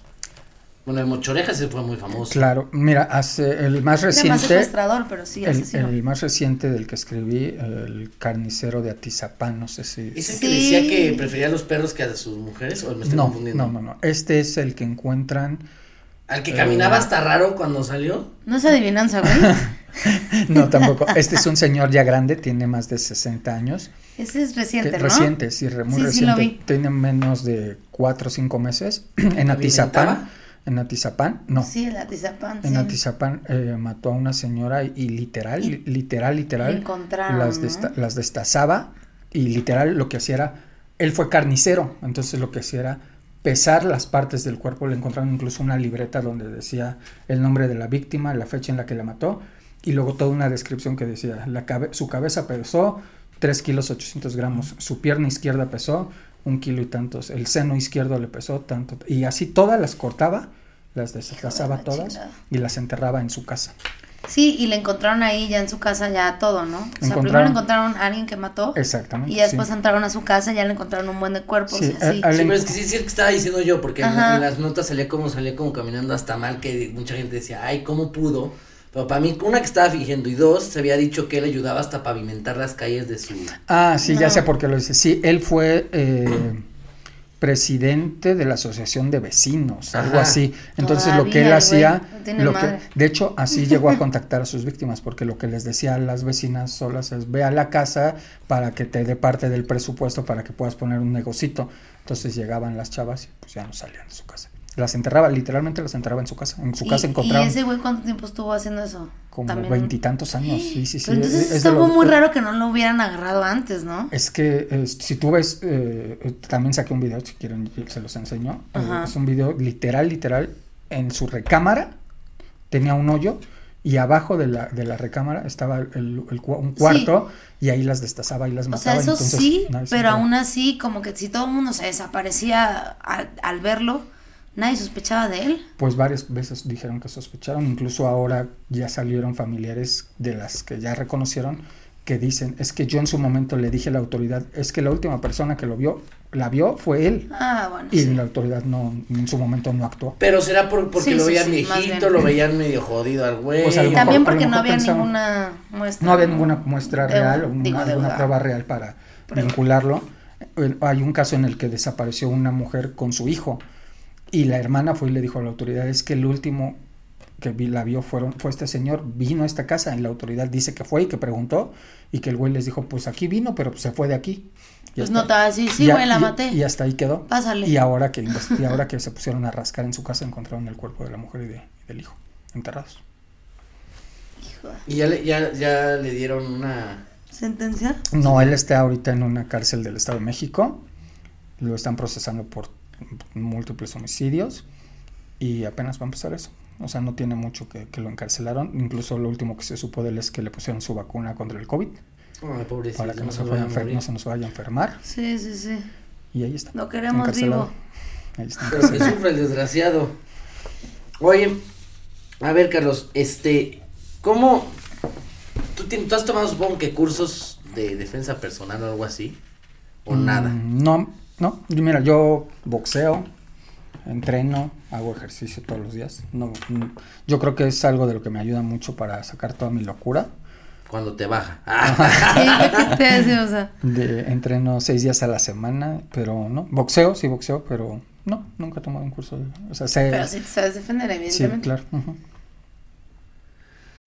Bueno, el Mochorejas se fue muy famoso. Claro, mira, hace el más reciente. Más pero sí, el, el, más reciente del que escribí, el carnicero de Atizapán, no sé si. ¿Es el que decía que prefería a los perros que a sus mujeres? ¿O me estoy no, confundiendo? No, no, no. Este es el que encuentran ¿Al que caminaba eh, hasta raro cuando salió? No es adivinanza, güey. no, tampoco. Este es un señor ya grande, tiene más de 60 años. Ese es reciente, ¿no? Reciente, sí, muy reciente. Tiene menos de 4 o 5 meses. en Atizapán. En Atizapán, no. Sí, en Atizapán. En Atizapán eh, mató a una señora y, literal, literal, literal. las, las destazaba y literal lo que hacía era. Él fue carnicero, entonces lo que hacía era pesar las partes del cuerpo. Le encontraron incluso una libreta donde decía el nombre de la víctima, la fecha en la que la mató y luego toda una descripción que decía la su cabeza pesó 3 kilos 800 gramos, su pierna izquierda pesó un kilo y tantos, el seno izquierdo le pesó tanto y así todas las cortaba, las deshazaba todas y las enterraba en su casa. Sí, y le encontraron ahí ya en su casa ya todo, ¿no? O sea, primero encontraron a alguien que mató. Exactamente. Y después entraron a su casa y ya le encontraron un buen de cuerpos. Sí, sí. pero es que sí es cierto que estaba diciendo yo, porque en, las notas salía como, salía como caminando hasta mal, que mucha gente decía, ay, ¿cómo pudo? Pero para mí, una que estaba fingiendo y dos, se había dicho que él ayudaba hasta pavimentar las calles de su... Ah, sí, ya sé por qué lo dice. Sí, él fue... Eh, presidente de la asociación de vecinos, algo así. Entonces lo que él hacía, lo que, de hecho así llegó a contactar a sus víctimas, porque lo que les decía a las vecinas solas es ve a la casa para que te dé parte del presupuesto para que puedas poner un negocito. Entonces llegaban las chavas y pues ya no salían de su casa. Las enterraba, literalmente las enterraba en su casa. En su casa encontraba. ¿Y ese güey cuánto tiempo estuvo haciendo eso? Como veintitantos años, sí, sí, sí. entonces estuvo muy raro que no lo hubieran agarrado antes, ¿no? Es que si tú ves, eh, también saqué un video, si quieren, se los enseño. Eh, es un video literal, literal, en su recámara tenía un hoyo y abajo de la, de la recámara estaba el, un cuarto y ahí las destazaba y las mataba. O sea, eso sí, pero aún así, como que si todo el mundo se desaparecía al, verlo, nadie sospechaba de él. Pues varias veces dijeron que sospecharon, incluso ahora ya salieron familiares de las que ya reconocieron que dicen, es que yo en su momento le dije a la autoridad, es que la última persona que lo vio, la vio fue él. Ah, bueno. Y la autoridad no, en su momento no actuó. Pero será porque lo veían viejito, lo veían medio jodido al güey. Pues También porque no había ninguna muestra. No había ninguna muestra real, o una, prueba real para vincularlo. Hay un caso en el que desapareció una mujer con su hijo y la hermana fue y le dijo a la autoridad, es que el último que la vio fueron, fue este señor, vino a esta casa y la autoridad dice que fue y que preguntó y que el güey les dijo, pues aquí vino, pero se fue de aquí. Y pues no estaba así, sí, güey, la maté. Y, hasta ahí quedó. Pásale. Y ahora que, y ahora que se pusieron a rascar en su casa encontraron el cuerpo de la mujer y, de, del hijo, enterrados. Hijo. ¿Y ya le, ya, ya le dieron una sentencia? No, él está ahorita en una cárcel del Estado de México. Lo están procesando por múltiples homicidios y apenas va a empezar eso. O sea, no tiene mucho que, lo encarcelaron. Incluso lo último que se supo de él es que le pusieron su vacuna contra el COVID. para que no, se, vaya no se nos vaya a enfermar. Sí, sí, sí. Y ahí está. Lo queremos vivo. Ahí está. Pero que sufre el desgraciado. Oye, a ver, Carlos, este, ¿cómo? ¿Tú, ¿Tú has tomado, supongo que cursos de defensa personal o algo así? ¿O mm, nada? No, no. Mira, yo boxeo, entreno, hago ejercicio todos los días. No, yo creo que es algo de lo que me ayuda mucho para sacar toda mi locura. Cuando te baja. De, entreno seis días a la semana, pero no. Boxeo, sí boxeo, pero no, nunca he tomado un curso. De, o sea, sé, pero si te sabes defender, evidentemente. Sí, claro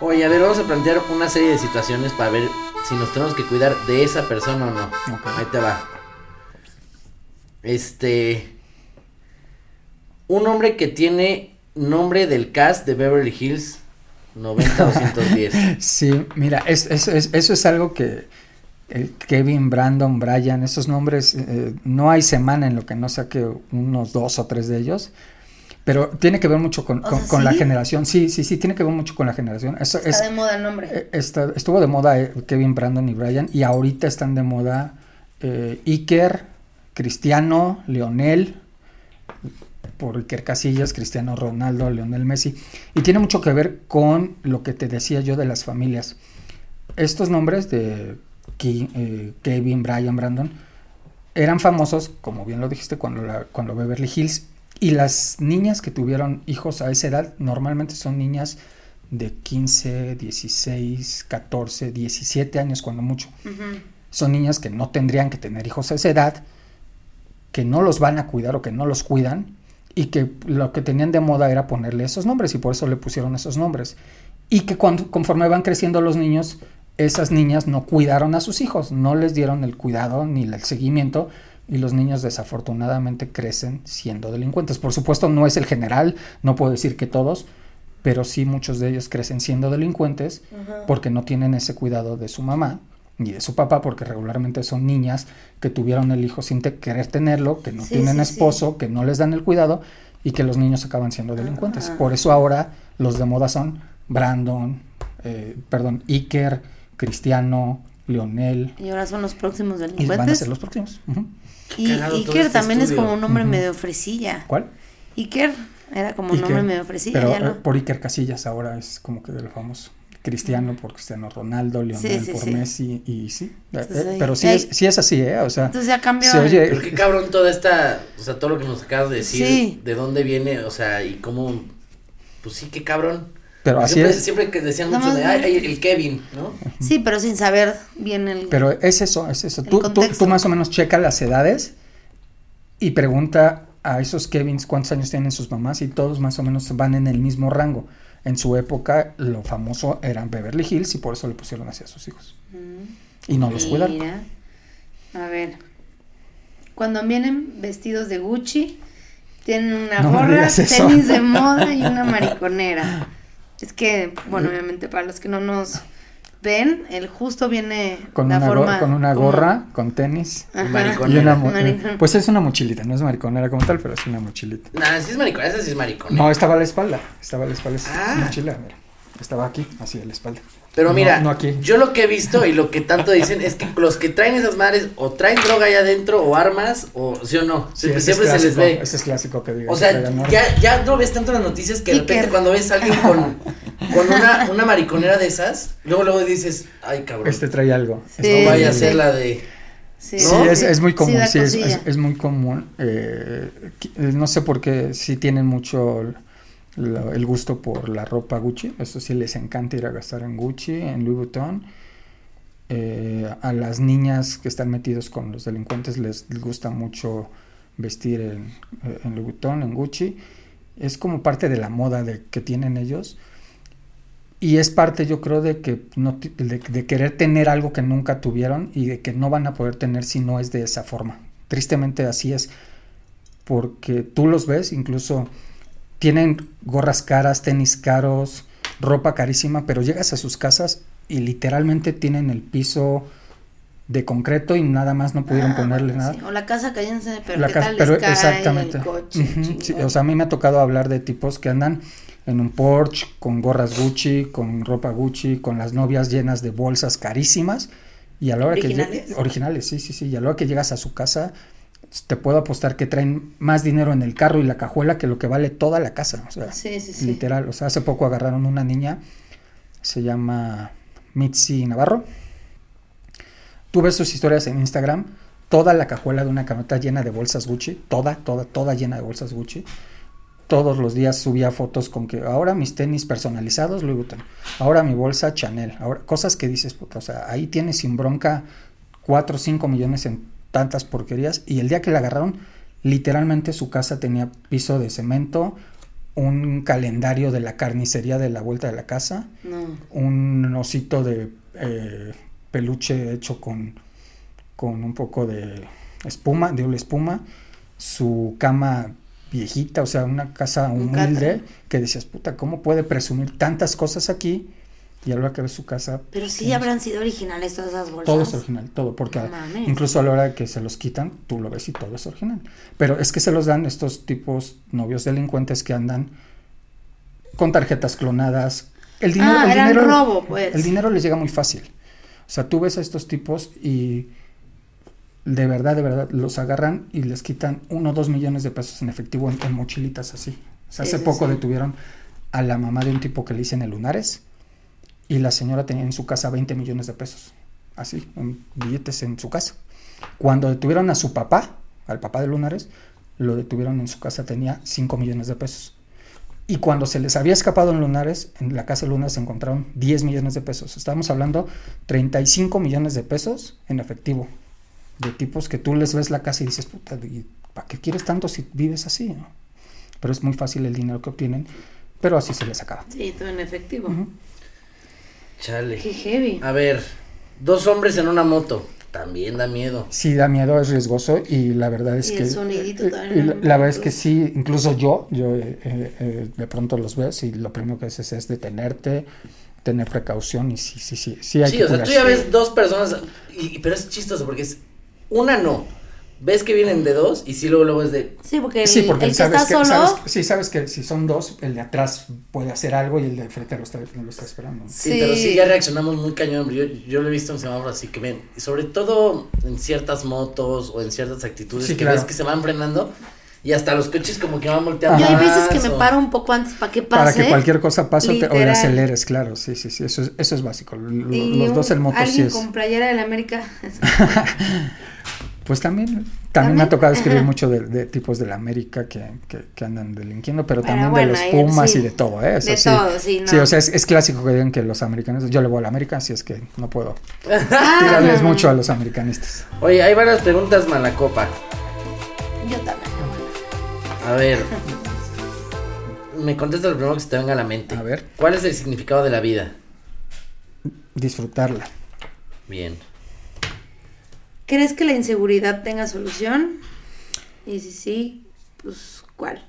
Oye, a ver, vamos a plantear una serie de situaciones para ver si nos tenemos que cuidar de esa persona o no. Ahí te va. Este. Un hombre que tiene nombre del cast de Beverly Hills 90-210. sí, mira, es, eso es algo que eh, Kevin, Brandon, Brian, esos nombres, eh, no hay semana en lo que no saque unos dos o tres de ellos. Pero tiene que ver mucho con, la generación. Sí, sí, sí, tiene que ver mucho con la generación. está de moda el nombre. Eh, estuvo de moda eh, Kevin, Brandon y Brian. Y ahorita están de moda eh, Iker, Cristiano, Leonel, por Iker Casillas, Cristiano Ronaldo, Leonel Messi. Y tiene mucho que ver con lo que te decía yo de las familias. Estos nombres de eh, Kevin, Brian, Brandon eran famosos, como bien lo dijiste, cuando, la, cuando Beverly Hills y las niñas que tuvieron hijos a esa edad normalmente son niñas de 15, 16, 14, 17 años cuando mucho. Son niñas que no tendrían que tener hijos a esa edad, que no los van a cuidar o que no los cuidan y que lo que tenían de moda era ponerle esos nombres y por eso le pusieron esos nombres. Y que cuando, conforme van creciendo los niños, esas niñas no cuidaron a sus hijos, no les dieron el cuidado ni el seguimiento y los niños desafortunadamente crecen siendo delincuentes. Por supuesto no es el general, no puedo decir que todos, pero sí muchos de ellos crecen siendo delincuentes porque no tienen ese cuidado de su mamá ni de su papá, porque regularmente son niñas que tuvieron el hijo sin querer tenerlo, que no tienen esposo, que no les dan el cuidado y que los niños acaban siendo delincuentes. Por eso ahora los de moda son Brandon, eh, perdón, Iker, Cristiano, Leonel. Y ahora son los próximos delincuentes. Y van a ser los próximos. Y Iker este también es como un nombre medio fresilla. ¿Cuál? Iker. Era como un nombre me ofrecía. Pero ya no. Eh, por Iker Casillas ahora es como que de lo famoso. Cristiano por Cristiano Ronaldo, Lionel por Messi y sí. Eh, eh, pero sí es, sí es así, ¿eh? O sea. Entonces ya cambió. pero qué cabrón toda esta, o sea, todo lo que nos acabas de decir, de dónde viene, o sea, y cómo, pues sí, qué cabrón. Pero así siempre, es. Siempre que decían mucho de, ay, el Kevin, ¿no? Sí, pero sin saber bien el. Pero es eso, es eso. Tú, tú, tú, más o menos checa las edades y pregunta a esos Kevins cuántos años tienen sus mamás y todos más o menos van en el mismo rango. En su época lo famoso eran Beverly Hills y por eso le pusieron así a sus hijos. Y no los cuidaron. A ver. Cuando vienen vestidos de Gucci, tienen una gorra, tenis de moda y una mariconera. Es que, bueno, obviamente para los que no nos ven, el justo viene con una con una gorra, con tenis mariconera. pues es una mochilita, no es mariconera como tal, pero es una mochilita. No, sí es mariconera, esa sí es mariconera. No, estaba a la espalda, estaba a la espalda, es ah. mochila, mira. Estaba aquí, así a la espalda. Pero mira, yo lo que he visto y lo que tanto dicen es que los que traen esas madres o traen droga allá adentro o armas o sí o no. siempre, se les ve. Ese es clásico que digas. O sea, ya, ya no ves tanto las noticias que de repente cuando ves a alguien con, con una, una mariconera de esas, luego luego dices, ay cabrón. Este trae algo. no vaya a ser la de... Sí, es, es, muy común, sí, es, es, muy común. Eh, no sé por qué sí tienen mucho el gusto por la ropa Gucci. Eso sí les encanta ir a gastar en Gucci, en Louis Vuitton. Eh, a las niñas que están metidos con los delincuentes les, gusta mucho vestir en, eh, en, Louis Vuitton, en Gucci. Es como parte de la moda de, que tienen ellos. Y es parte, yo creo, de que no, de querer tener algo que nunca tuvieron y de que no van a poder tener si no es de esa forma. Tristemente así es, porque tú los ves, incluso tienen gorras caras, tenis caros, ropa carísima, pero llegas a sus casas y literalmente tienen el piso de concreto y nada más no pudieron ah, ponerle nada. O la casa cayéndose, pero, ¿qué tal pero exactamente. El coche, o sea, a mí me ha tocado hablar de tipos que andan en un Porsche con gorras Gucci, con ropa Gucci, con las novias llenas de bolsas carísimas y a la hora ¿Originales? que originales, sí, sí, sí, y a la hora que llegas a su casa te puedo apostar que traen más dinero en el carro y la cajuela que lo que vale toda la casa. O sea, sí, sí, sí. literal. O sea, hace poco agarraron una niña, se llama Mitzi Navarro. Tú ves sus historias en Instagram, toda la cajuela de una camioneta llena de bolsas Gucci, toda, toda, toda llena de bolsas Gucci. Todos los días subía fotos con que ahora mis tenis personalizados Louis Vuitton, ahora mi bolsa Chanel, ahora cosas que dices, puta, o sea, ahí tienes sin bronca 4 o 5 millones en tantas porquerías y el día que la agarraron, literalmente su casa tenía piso de cemento, un calendario de la carnicería de la vuelta de la casa, un osito de eh, peluche hecho con, con un poco de espuma, de una espuma, su cama viejita, o sea, una casa humilde, que decías, puta, ¿cómo puede presumir tantas cosas aquí? Y a la hora que ves su casa. Pero sí habrán sido originales todas esas bolsas. Todo es original, todo, porque incluso a la hora que se los quitan, tú lo ves y todo es original. Pero es que se los dan estos tipos novios delincuentes que andan con tarjetas clonadas. El dinero, ah, el dinero, robo, pues. El dinero les llega muy fácil. O sea, tú ves a estos tipos y de verdad, de verdad, los agarran y les quitan uno o dos millones de pesos en efectivo en, mochilitas así. O sea, hace poco detuvieron a la mamá de un tipo que le dicen el lunares y la señora tenía en su casa 20 millones de pesos, así, en billetes en su casa. Cuando detuvieron a su papá, al papá de Lunares, lo detuvieron en su casa, tenía 5 millones de pesos. Y cuando se les había escapado en Lunares, en la casa de Lunares se encontraron 10 millones de pesos. Estamos hablando 35 millones de pesos en efectivo. De tipos que tú les ves la casa y dices, puta, ¿para qué quieres tanto si vives así? Pero es muy fácil el dinero que obtienen, pero así se les acaba. Sí, todo en efectivo. Chale. Qué heavy. A ver, dos hombres en una moto. También da miedo. Sí, da miedo, es riesgoso y la verdad es que... El sonidito eh, la, verdad es que sí, incluso yo, yo eh, eh, de pronto los veo y lo primero que haces es detenerte, tener precaución y sí, sí, sí, sí hay Sí, o sea, tú ya ves dos personas, y, pero es chistoso porque es, una no, ves que vienen de dos y sí luego luego es de sí porque el, que está solo sí sabes que si son dos el de atrás puede hacer algo y el de frente lo está, lo está esperando sí, pero sí ya reaccionamos muy cañón yo, yo lo he visto en semáforos así que ven sobre todo en ciertas motos o en ciertas actitudes que ves que se van frenando Y hasta los coches como que van volteando. Yo hay veces que me paro un poco antes para que pase. Para que cualquier cosa pase o te aceleres, claro. Sí, sí, sí. Eso es, eso es básico. los dos en moto sí es. con playera del América. pues también, también, me ha tocado escribir mucho de, tipos de la América que, que, andan delinquiendo, pero también de los Pumas y de todo, ¿eh? de todo, sí. Sí, o sea, es, clásico que digan que los americanos, yo le voy a la América, así es que no puedo tirarles mucho a los americanistas. Oye, hay varias preguntas, Malacopa. Yo también. A ver. Me contesta lo primero que se te venga a la mente. A ver. ¿Cuál es el significado de la vida? Disfrutarla. Bien. ¿Crees que la inseguridad tenga solución? Y si sí, pues ¿cuál?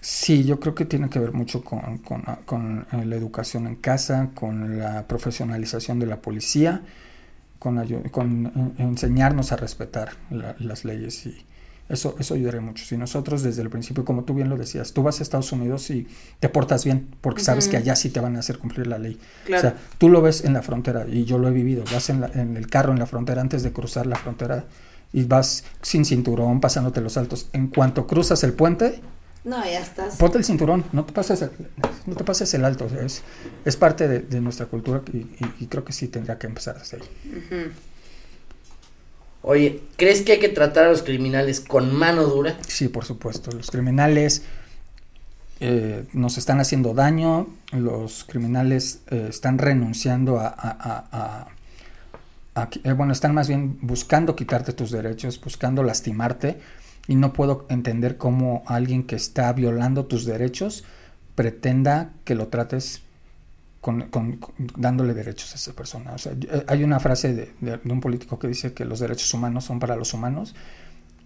Sí, yo creo que tiene que ver mucho con, con, eh, la educación en casa, con la profesionalización de la policía, con, con eh, enseñarnos a respetar las leyes y, eso, eso ayudaría mucho. Si nosotros desde el principio, como tú bien lo decías, tú vas a Estados Unidos y te portas bien, porque sabes que allá sí te van a hacer cumplir la ley. O sea, tú lo ves en la frontera, y yo lo he vivido, vas en, en el carro en la frontera antes de cruzar la frontera y vas sin cinturón, pasándote los saltos. En cuanto cruzas el puente, no, ya estás. Ponte el cinturón, no te pases el, no te pases el alto. es, es parte de, nuestra cultura y, creo que sí tendría que empezar desde ahí. Oye, ¿crees que hay que tratar a los criminales con mano dura? Sí, por supuesto. Los criminales eh, nos están haciendo daño, los criminales eh, están renunciando a, eh, bueno, están más bien buscando quitarte tus derechos, buscando lastimarte, y no puedo entender cómo alguien que está violando tus derechos pretenda que lo trates con, dándole derechos a esa persona. O sea, eh, hay una frase de, un político que dice que los derechos humanos son para los humanos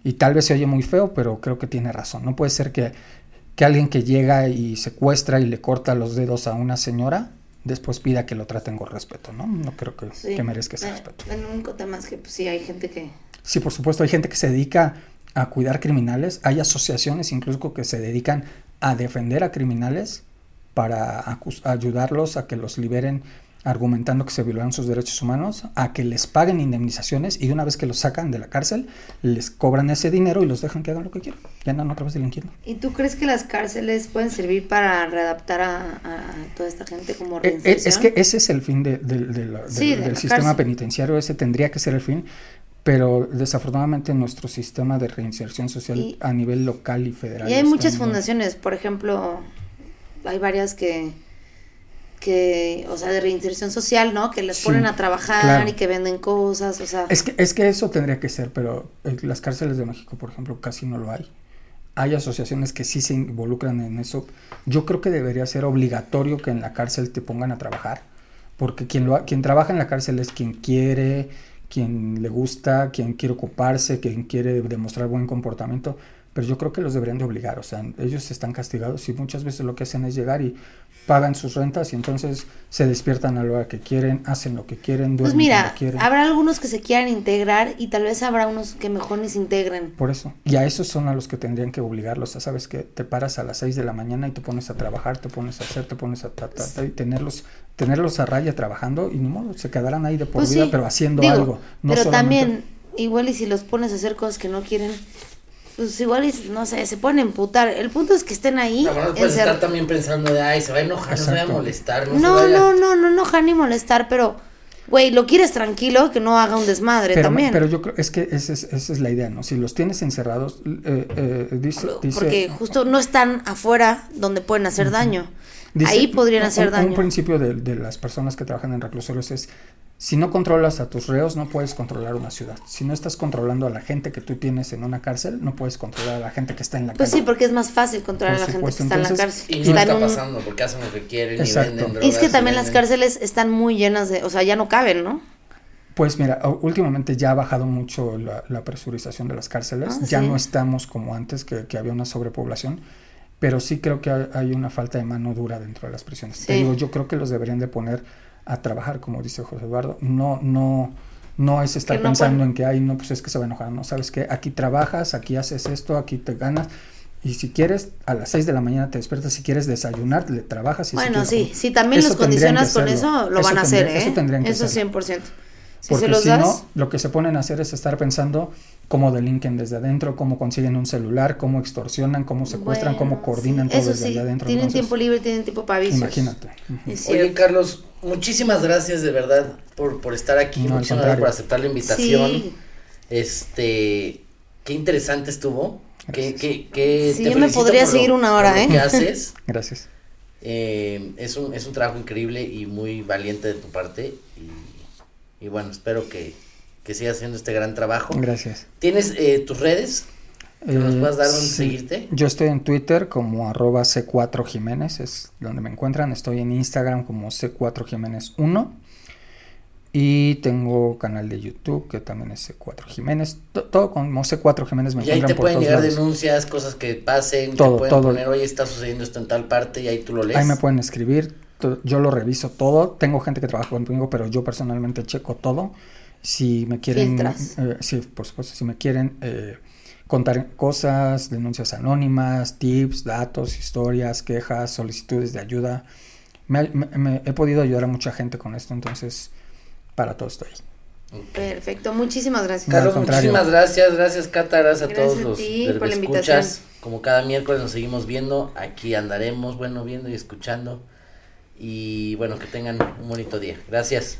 y tal vez se oye muy feo, pero creo que tiene razón. No puede ser que, que alguien que llega y secuestra y le corta los dedos a una señora después pida que lo traten con respeto, ¿no? No creo que, que merezca ese respeto. El único tema es que pues, sí hay gente que... Sí, por supuesto, hay gente que se dedica a cuidar criminales, hay asociaciones incluso que se dedican a defender a criminales para ayudarlos a que los liberen argumentando que se violaron sus derechos humanos, a que les paguen indemnizaciones y una vez que los sacan de la cárcel, les cobran ese dinero y los dejan que hagan lo que quieran. Ya andan otra vez delinquiendo. ¿Y tú crees que las cárceles pueden servir para readaptar a, toda esta gente como eh, eh, Es, que ese es el fin de, del sistema penitenciario, ese tendría que ser el fin, pero desafortunadamente nuestro sistema de reinserción social a nivel local y federal. Y hay muchas fundaciones, por ejemplo, hay varias que, que, o sea, de reinserción social, ¿no? Que les ponen a trabajar y que venden cosas, o sea. Es que, es que eso tendría que ser, pero en las cárceles de México, por ejemplo, casi no lo hay. Hay asociaciones que sí se involucran en eso. Yo creo que debería ser obligatorio que en la cárcel te pongan a trabajar, porque quien, lo, quien trabaja en la cárcel es quien quiere, quien le gusta, quien quiere ocuparse, quien quiere demostrar buen comportamiento pero yo creo que los deberían de obligar, o sea, ellos están castigados y muchas veces lo que hacen es llegar y pagan sus rentas y entonces se despiertan a la hora que quieren, hacen lo que quieren, pues duermen pues mira, quieren. habrá algunos que se quieran integrar y tal vez habrá unos que mejor ni se integren. Por eso, y a esos son a los que tendrían que obligarlos, sabes que te paras a las 6 de la mañana y te pones a trabajar, te pones a hacer, te pones a tratar y tenerlos tenerlos a raya trabajando y ni modo, se quedarán ahí de por pues vida, pero haciendo algo. pero también, igual y si los pones a hacer cosas que no quieren, pues igual, no sé, se pueden emputar. El punto es que estén ahí. No, puedes estar también pensando de, ay, se va a enojar, no se va a molestar. No, no, no, no, no enojar ni molestar, pero, güey, lo quieres tranquilo, que no haga un desmadre también. Pero yo creo, es que esa es, esa es la idea, ¿no? Si los tienes encerrados, eh, eh, dice, Porque justo no están afuera donde pueden hacer daño. ahí podrían hacer daño. Un principio de, de las personas que trabajan en reclusorios es si no controlas a tus reos, no puedes controlar una ciudad. Si no estás controlando a la gente que tú tienes en una cárcel, no puedes controlar a la gente que está en la pues cárcel. Pues sí, porque es más fácil controlar a la gente que está en la cárcel. Y no está, pasando porque hacen lo que quieren y venden drogas. Y es que también las cárceles están muy llenas de, o sea, ya no caben, ¿no? Pues mira, últimamente ya ha bajado mucho la, presurización de las cárceles. Ah, ya no estamos como antes, que, había una sobrepoblación. Pero sí creo que hay, una falta de mano dura dentro de las prisiones. Te digo, yo creo que los deberían de poner a trabajar, como dice José Eduardo. No, no, no es estar pensando en que, ay, no, pues es que se va a enojar. No, sabes que aquí trabajas, aquí haces esto, aquí te ganas. Y si quieres, a las 6 de la mañana te despiertas, si quieres desayunar, le trabajas. Y bueno, sí, si también los condicionas con eso, lo van a hacer, ¿eh? Eso tendrían que Eso 100%. Si Porque si no, lo que se ponen a hacer es estar pensando cómo delinquen desde adentro, cómo consiguen un celular, cómo extorsionan, cómo secuestran, cómo coordinan todo desde allá adentro. Tienen tiempo libre, tienen tiempo para vicios. Imagínate. Oye, Carlos, muchísimas gracias de verdad por, por estar aquí, muchísimas gracias por aceptar la invitación. Este, qué interesante estuvo. Qué, qué, qué sí, yo me podría seguir una hora, ¿eh? ¿Qué haces? gracias. Eh, es, un, es un trabajo increíble y muy valiente de tu parte. Y, y bueno, espero que, que sigas haciendo este gran trabajo. Gracias. ¿Tienes eh, tus redes? ¿Nos vas a dar donde seguirte? Yo estoy en Twitter como arroba C4 Jiménez, es donde me encuentran. Estoy en Instagram como C4 Jiménez 1. Y tengo canal de YouTube que también es C4 Jiménez. Todo como C4 Jiménez me y ahí te pueden llegar denuncias, cosas que pasen, todo, te pueden poner, oye, está sucediendo esto en tal parte y ahí tú lo lees. Ahí me pueden escribir, yo lo reviso todo. Tengo gente que trabaja conmigo, pero yo personalmente checo todo si me quieren, eh, sí, por supuesto, si me quieren eh, contar cosas, denuncias anónimas, tips, datos, historias, quejas, solicitudes de ayuda, me, he podido ayudar a mucha gente con esto, entonces para todo estoy Perfecto, muchísimas gracias. Carlos, muchísimas gracias, gracias Cata, gracias, a todos los por la escuchas. Como cada miércoles nos seguimos viendo, aquí andaremos, bueno, viendo y escuchando. Y bueno, que tengan un bonito día. Gracias.